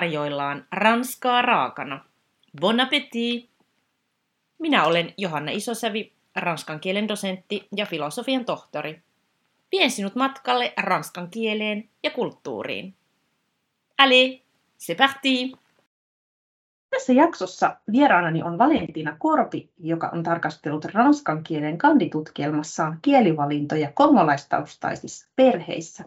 tarjoillaan ranskaa raakana. Bon appétit! Minä olen Johanna Isosävi, ranskan kielen dosentti ja filosofian tohtori. Vien sinut matkalle ranskan kieleen ja kulttuuriin. Allez, c'est parti! Tässä jaksossa vieraanani on Valentina Korpi, joka on tarkastellut ranskan kielen kanditutkielmassaan kielivalintoja kongolaistaustaisissa perheissä.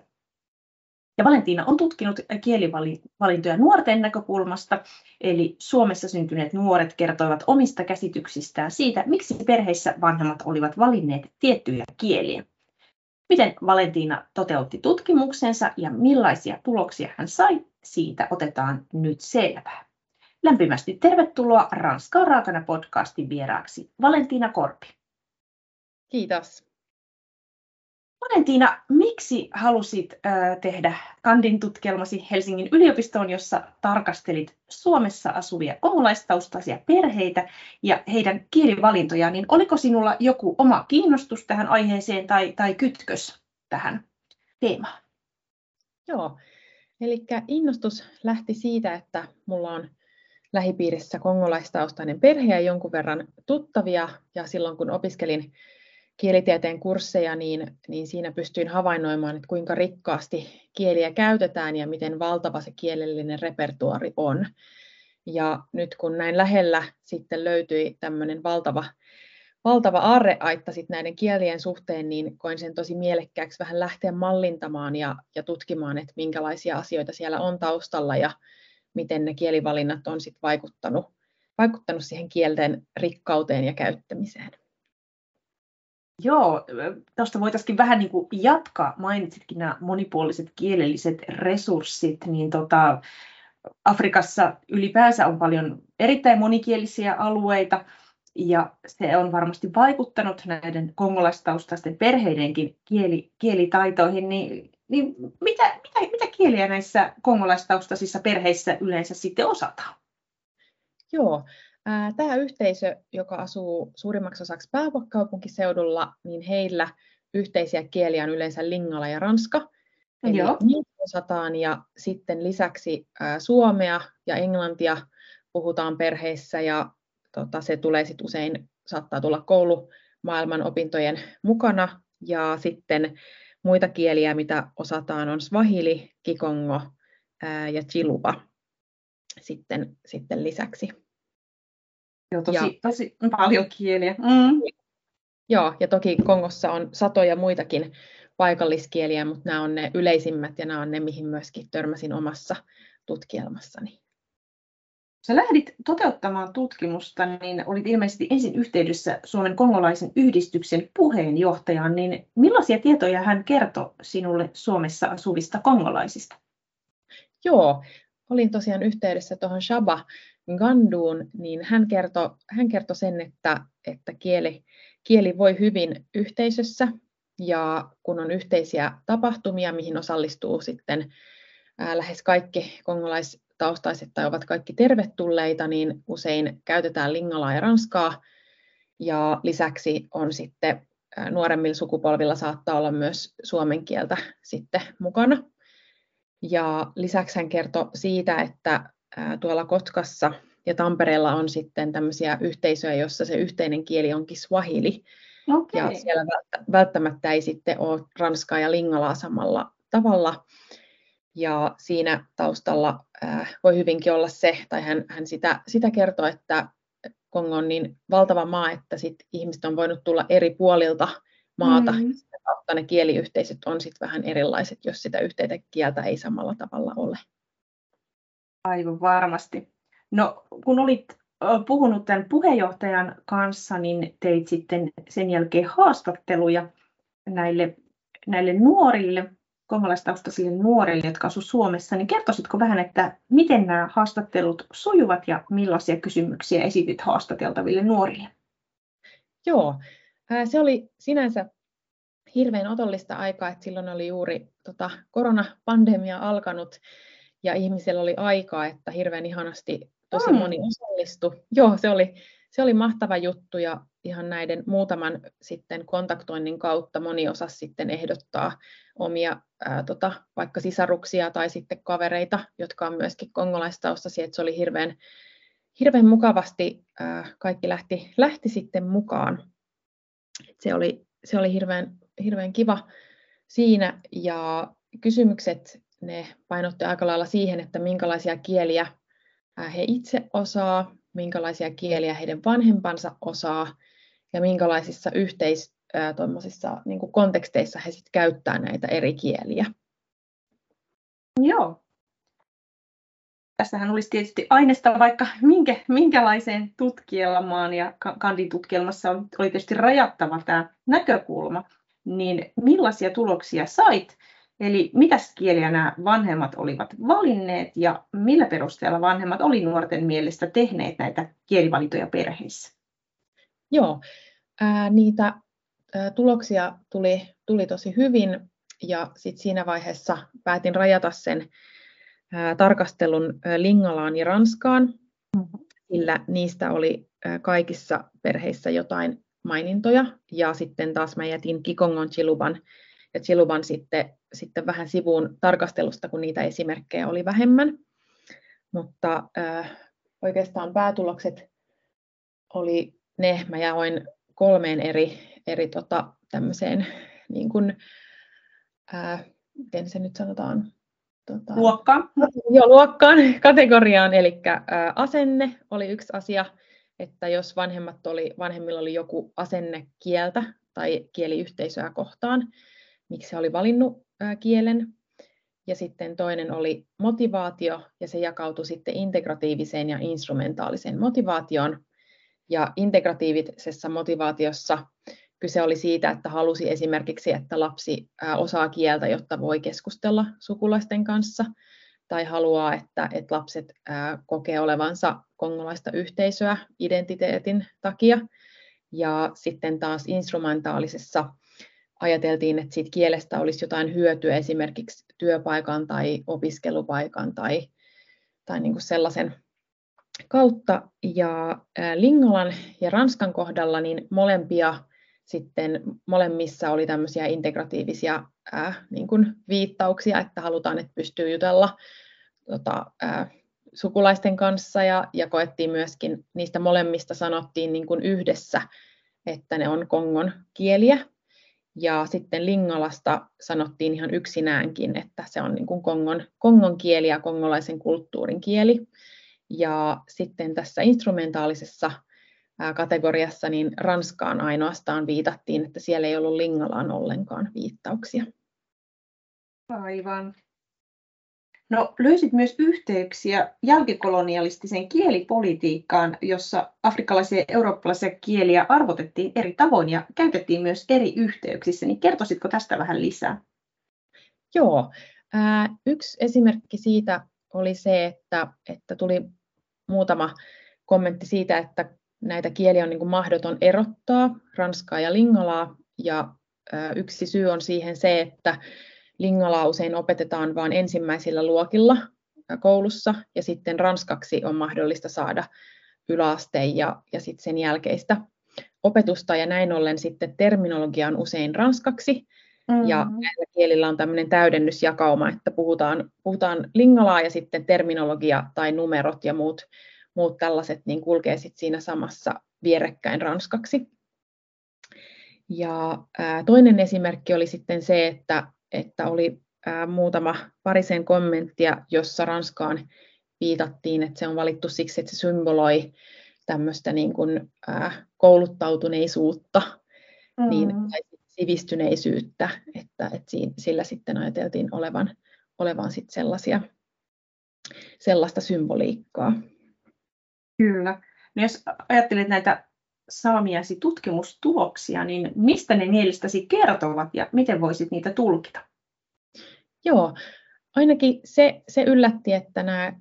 Ja Valentina on tutkinut kielivalintoja nuorten näkökulmasta, eli Suomessa syntyneet nuoret kertoivat omista käsityksistään siitä, miksi perheissä vanhemmat olivat valinneet tiettyjä kieliä. Miten Valentina toteutti tutkimuksensa ja millaisia tuloksia hän sai, siitä otetaan nyt selvää. Lämpimästi tervetuloa Ranskaa raakana podcastin vieraaksi Valentina Korpi. Kiitos. Valentina, miksi halusit tehdä kandin tutkielmasi Helsingin yliopistoon, jossa tarkastelit Suomessa asuvia kongolaistaustaisia perheitä ja heidän kielivalintojaan, niin oliko sinulla joku oma kiinnostus tähän aiheeseen tai, tai kytkös tähän teemaan? Joo, eli innostus lähti siitä, että mulla on lähipiirissä kongolaistaustainen perhe ja jonkun verran tuttavia, ja silloin kun opiskelin kielitieteen kursseja, niin, niin siinä pystyin havainnoimaan, että kuinka rikkaasti kieliä käytetään ja miten valtava se kielellinen repertuari on. Ja nyt kun näin lähellä sitten löytyi tämmöinen valtava, valtava arreaitta sit näiden kielien suhteen, niin koin sen tosi mielekkääksi vähän lähteä mallintamaan ja, ja tutkimaan, että minkälaisia asioita siellä on taustalla ja miten ne kielivalinnat on sit vaikuttanut, vaikuttanut siihen kielten rikkauteen ja käyttämiseen. Joo, tuosta voitaisiin vähän niin kuin jatkaa. Mainitsitkin nämä monipuoliset kielelliset resurssit, niin tota, Afrikassa ylipäänsä on paljon erittäin monikielisiä alueita, ja se on varmasti vaikuttanut näiden kongolaistaustaisten perheidenkin kieli, kielitaitoihin, niin, niin mitä, mitä, mitä kieliä näissä kongolaistaustaisissa perheissä yleensä sitten osataan? Joo, Tämä yhteisö, joka asuu suurimmaksi osaksi pääkaupunkiseudulla, niin heillä yhteisiä kieliä on yleensä lingala ja ranska. Eli Joo. niitä osataan ja sitten lisäksi suomea ja englantia puhutaan perheissä ja tota, se tulee sitten usein, saattaa tulla koulumaailman opintojen mukana ja sitten muita kieliä, mitä osataan on swahili, kikongo ää, ja chiluba sitten, sitten lisäksi. Joo, tosi, ja, tosi paljon kieliä. Mm. Joo, ja toki Kongossa on satoja muitakin paikalliskieliä, mutta nämä on ne yleisimmät ja nämä on ne, mihin myöskin törmäsin omassa tutkielmassani. Sä lähdit toteuttamaan tutkimusta, niin olit ilmeisesti ensin yhteydessä Suomen kongolaisen yhdistyksen puheenjohtajaan, niin millaisia tietoja hän kertoi sinulle Suomessa asuvista kongolaisista? Joo, olin tosiaan yhteydessä tuohon Shaba Ganduun, niin hän kertoi, hän kertoi sen, että, että kieli, kieli voi hyvin yhteisössä ja kun on yhteisiä tapahtumia, mihin osallistuu sitten lähes kaikki kongolaistaustaiset tai ovat kaikki tervetulleita, niin usein käytetään lingalaa ja ranskaa. Ja lisäksi on sitten nuoremmilla sukupolvilla saattaa olla myös suomen kieltä sitten mukana. Ja lisäksi hän kertoi siitä, että tuolla Kotkassa ja Tampereella on sitten tämmöisiä yhteisöjä, jossa se yhteinen kieli onkin swahili. Okay. Ja siellä välttämättä ei sitten ole ranskaa ja lingalaa samalla tavalla. Ja siinä taustalla äh, voi hyvinkin olla se, tai hän, hän sitä, sitä kertoo, että Kongo on niin valtava maa, että sit ihmiset on voinut tulla eri puolilta maata. Mm. Sitä kautta ne kieliyhteisöt on sitten vähän erilaiset, jos sitä yhteistä kieltä ei samalla tavalla ole. Aivan varmasti. No, kun olit puhunut tämän puheenjohtajan kanssa, niin teit sitten sen jälkeen haastatteluja näille, näille nuorille, koomalaistaustaisille nuorille, jotka asuivat Suomessa, niin kertoisitko vähän, että miten nämä haastattelut sujuvat ja millaisia kysymyksiä esitit haastateltaville nuorille? Joo, se oli sinänsä hirveän otollista aikaa, että silloin oli juuri tota, koronapandemia alkanut ja ihmisellä oli aikaa, että hirveän ihanasti tosi mm. moni osallistui. Joo, se oli, se oli mahtava juttu ja ihan näiden muutaman sitten kontaktoinnin kautta moni osasi sitten ehdottaa omia ää, tota, vaikka sisaruksia tai sitten kavereita, jotka on myöskin kongolaistaustaisia, että se oli hirveän, hirveän mukavasti, ää, kaikki lähti, lähti sitten mukaan. Et se oli, se oli hirveän, hirveän kiva siinä ja kysymykset ne painotti aika lailla siihen, että minkälaisia kieliä he itse osaa, minkälaisia kieliä heidän vanhempansa osaa ja minkälaisissa yhteis, niin kuin konteksteissa he sit käyttää näitä eri kieliä. Joo. Tässähän olisi tietysti aineesta vaikka minkä, minkälaiseen tutkielmaan ja kanditutkielmassa oli tietysti rajattava tämä näkökulma, niin millaisia tuloksia sait? Eli mitä kieliä nämä vanhemmat olivat valinneet ja millä perusteella vanhemmat oli nuorten mielestä tehneet näitä kielivalintoja perheissä? Joo, ää, niitä ää, tuloksia tuli, tuli tosi hyvin ja sit siinä vaiheessa päätin rajata sen ää, tarkastelun ää, Lingalaan ja Ranskaan, sillä niistä oli ää, kaikissa perheissä jotain mainintoja ja sitten taas mä jätin Kikongon Chiluban Chiluban sitten, sitten vähän sivuun tarkastelusta, kun niitä esimerkkejä oli vähemmän. Mutta äh, oikeastaan päätulokset oli ne, mä jaoin kolmeen eri, eri tota, tämmöiseen, niin kuin, äh, miten se nyt sanotaan, tota, luokkaan. Joo, luokkaan, kategoriaan, eli äh, asenne oli yksi asia, että jos vanhemmat oli, vanhemmilla oli joku asenne kieltä tai kieliyhteisöä kohtaan, miksi oli valinnut kielen. Ja sitten toinen oli motivaatio, ja se jakautui sitten integratiiviseen ja instrumentaaliseen motivaatioon. Ja integratiivisessa motivaatiossa kyse oli siitä, että halusi esimerkiksi, että lapsi osaa kieltä, jotta voi keskustella sukulaisten kanssa, tai haluaa, että, että lapset kokee olevansa kongolaista yhteisöä identiteetin takia. Ja sitten taas instrumentaalisessa ajateltiin, että siitä kielestä olisi jotain hyötyä esimerkiksi työpaikan tai opiskelupaikan tai, tai niin kuin sellaisen kautta. Ja Lingolan ja Ranskan kohdalla niin molempia sitten molemmissa oli tämmöisiä integratiivisia ää, niin kuin viittauksia, että halutaan, että pystyy jutella tota, ää, sukulaisten kanssa ja, ja koettiin myöskin, niistä molemmista sanottiin niin kuin yhdessä, että ne on kongon kieliä. Ja sitten Lingalasta sanottiin ihan yksinäänkin, että se on niin kuin kongon, kongon kieli ja kongolaisen kulttuurin kieli. Ja sitten tässä instrumentaalisessa kategoriassa niin Ranskaan ainoastaan viitattiin, että siellä ei ollut Lingalaan ollenkaan viittauksia. Aivan. No, löysit myös yhteyksiä jälkikolonialistiseen kielipolitiikkaan, jossa afrikkalaisia ja eurooppalaisia kieliä arvotettiin eri tavoin ja käytettiin myös eri yhteyksissä. Niin kertoisitko tästä vähän lisää? Joo. yksi esimerkki siitä oli se, että, että tuli muutama kommentti siitä, että näitä kieliä on niin mahdoton erottaa, ranskaa ja lingalaa. Ja yksi syy on siihen se, että Lingalaa usein opetetaan vain ensimmäisillä luokilla koulussa ja sitten ranskaksi on mahdollista saada yläasteen ja, ja sitten sen jälkeistä opetusta ja näin ollen sitten terminologia on usein ranskaksi mm-hmm. ja näillä kielillä on tämmöinen täydennysjakauma, että puhutaan, puhutaan lingalaa ja sitten terminologia tai numerot ja muut, muut tällaiset niin kulkee sitten siinä samassa vierekkäin ranskaksi. Ja ää, toinen esimerkki oli sitten se, että että oli ää, muutama parisen kommenttia, jossa Ranskaan viitattiin, että se on valittu siksi, että se symboloi tämmöistä niin kuin, ää, kouluttautuneisuutta mm. niin, tai sivistyneisyyttä, että, että siinä, sillä sitten ajateltiin olevan, olevan sit sellaisia, sellaista symboliikkaa. Kyllä. No jos ajattelet näitä saamiasi tutkimustuloksia, niin mistä ne mielestäsi kertovat ja miten voisit niitä tulkita? Joo, ainakin se, se yllätti, että nämä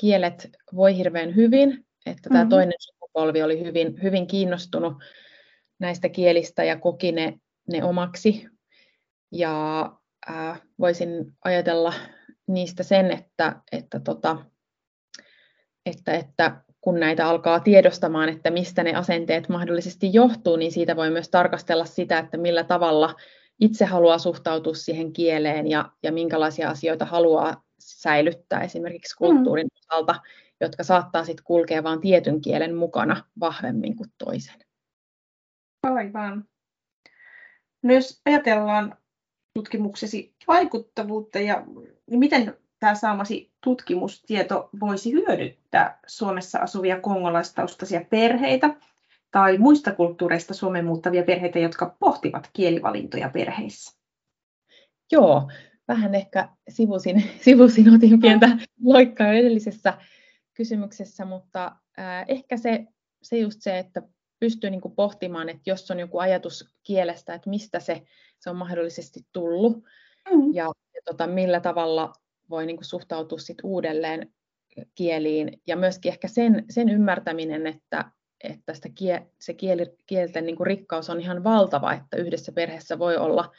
kielet voi hirveän hyvin, että tämä mm-hmm. toinen sukupolvi oli hyvin, hyvin kiinnostunut näistä kielistä ja koki ne, ne omaksi. Ja äh, voisin ajatella niistä sen, että, että, tota, että, että kun näitä alkaa tiedostamaan, että mistä ne asenteet mahdollisesti johtuu, niin siitä voi myös tarkastella sitä, että millä tavalla itse haluaa suhtautua siihen kieleen ja, ja minkälaisia asioita haluaa säilyttää esimerkiksi mm. kulttuurin mm. osalta, jotka saattaa sitten kulkea vain tietyn kielen mukana vahvemmin kuin toisen. Aivan. No jos ajatellaan tutkimuksesi vaikuttavuutta ja niin miten tämä saamasi tutkimustieto voisi hyödyttää Suomessa asuvia kongolaistaustaisia perheitä tai muista kulttuureista Suomeen muuttavia perheitä, jotka pohtivat kielivalintoja perheissä? Joo, vähän ehkä sivusin, sivusin otin pientä loikkaa edellisessä kysymyksessä, mutta äh, ehkä se, se just se, että pystyy niin pohtimaan, että jos on joku ajatus kielestä, että mistä se, se on mahdollisesti tullut mm. ja, ja tota, millä tavalla voi niin suhtautua sit uudelleen kieliin ja myöskin ehkä sen, sen ymmärtäminen, että, että sitä kie, se kieli, kielten niin rikkaus on ihan valtava, että yhdessä perheessä voi olla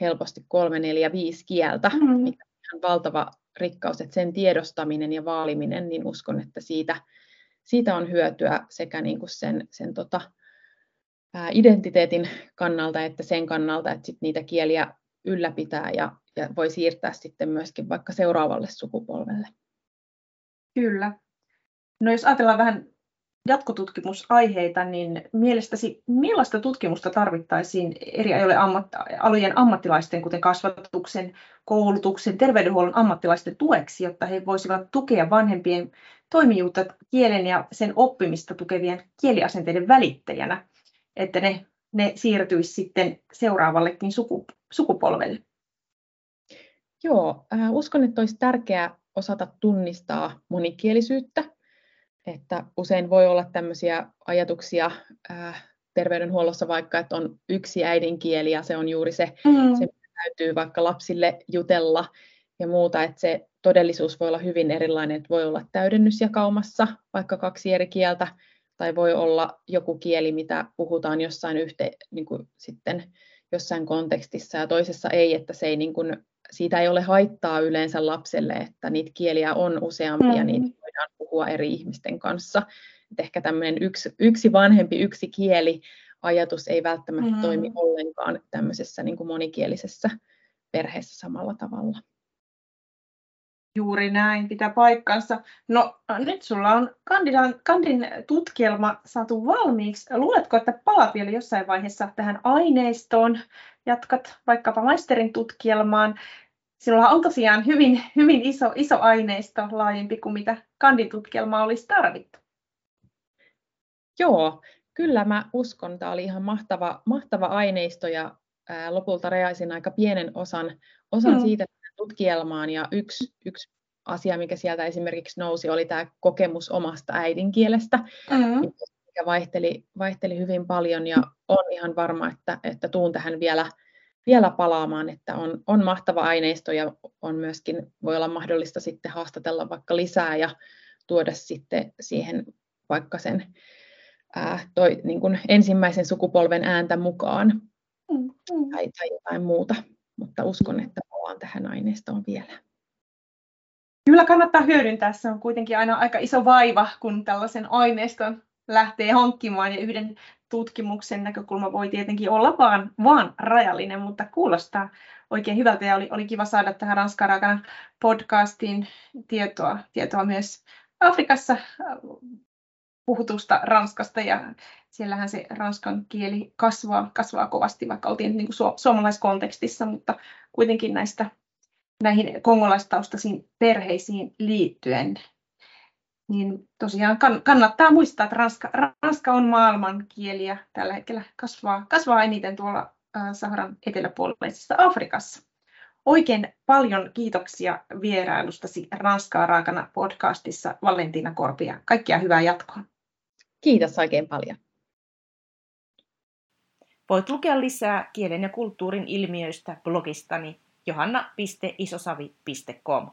helposti kolme, neljä, viisi kieltä, mm. mikä on ihan valtava rikkaus, että sen tiedostaminen ja vaaliminen, niin uskon, että siitä, siitä on hyötyä sekä niin kuin sen, sen tota, ää, identiteetin kannalta että sen kannalta, että sit niitä kieliä ylläpitää ja, ja voi siirtää sitten myöskin vaikka seuraavalle sukupolvelle. Kyllä. No jos ajatellaan vähän jatkotutkimusaiheita, niin mielestäsi millaista tutkimusta tarvittaisiin eri alojen ammattilaisten, kuten kasvatuksen, koulutuksen, terveydenhuollon ammattilaisten tueksi, jotta he voisivat tukea vanhempien toimijuutta kielen ja sen oppimista tukevien kieliasenteiden välittäjänä, että ne, ne siirtyisi sitten seuraavallekin sukupolvelle? Joo, äh, uskon, että olisi tärkeää osata tunnistaa monikielisyyttä että usein voi olla tämmöisiä ajatuksia äh, terveydenhuollossa vaikka, että on yksi äidinkieli ja se on juuri se, mm. se mitä täytyy vaikka lapsille jutella ja muuta, että se todellisuus voi olla hyvin erilainen, että voi olla täydennysjakaumassa vaikka kaksi eri kieltä, tai voi olla joku kieli, mitä puhutaan jossain yhte, niin kuin sitten jossain kontekstissa ja toisessa ei, että se ei niin kuin, siitä ei ole haittaa yleensä lapselle, että niitä kieliä on useampia, mm. niitä voidaan puhua eri ihmisten kanssa. Et ehkä tämmöinen yksi, yksi vanhempi, yksi kieli ajatus ei välttämättä mm. toimi ollenkaan tämmöisessä niin kuin monikielisessä perheessä samalla tavalla. Juuri näin, pitää paikkansa. No nyt sulla on kandidan, kandin tutkielma saatu valmiiksi. Luuletko, että palaat vielä jossain vaiheessa tähän aineistoon? Jatkat vaikkapa maisterin tutkielmaan. Sinulla on tosiaan hyvin, hyvin iso, iso aineisto, laajempi kuin mitä kanditutkielma olisi tarvittu. Joo, kyllä mä uskon. Tämä oli ihan mahtava, mahtava aineisto ja ää, lopulta rajaisin aika pienen osan, osan mm. siitä tutkielmaan. Ja yksi, yksi asia, mikä sieltä esimerkiksi nousi, oli tämä kokemus omasta äidinkielestä, mm. mikä vaihteli, vaihteli hyvin paljon ja on ihan varma, että, että tuun tähän vielä vielä palaamaan, että on, on mahtava aineisto ja on myöskin, voi olla mahdollista sitten haastatella vaikka lisää ja tuoda sitten siihen vaikka sen ää, toi, niin kuin ensimmäisen sukupolven ääntä mukaan mm, mm. tai, tai jotain muuta, mutta uskon, että palaan tähän aineistoon vielä. Kyllä kannattaa hyödyntää, se on kuitenkin aina aika iso vaiva, kun tällaisen aineiston lähtee hankkimaan ja yhden tutkimuksen näkökulma voi tietenkin olla vaan, vaan rajallinen, mutta kuulostaa oikein hyvältä ja oli, oli kiva saada tähän Ranskarakan podcastiin tietoa, tietoa myös Afrikassa puhutusta Ranskasta ja siellähän se ranskan kieli kasvaa, kasvaa kovasti, vaikka oltiin niin kuin su- suomalaiskontekstissa, mutta kuitenkin näistä näihin kongolaistaustaisiin perheisiin liittyen niin tosiaan kannattaa muistaa, että ranska, ranska on maailmankieli ja tällä hetkellä kasvaa, kasvaa eniten tuolla Saharan eteläpuoleisessa Afrikassa. Oikein paljon kiitoksia vierailustasi Ranskaa raakana podcastissa Valentina Korpi ja kaikkia hyvää jatkoa. Kiitos oikein paljon. Voit lukea lisää kielen ja kulttuurin ilmiöistä blogistani johanna.isosavi.com.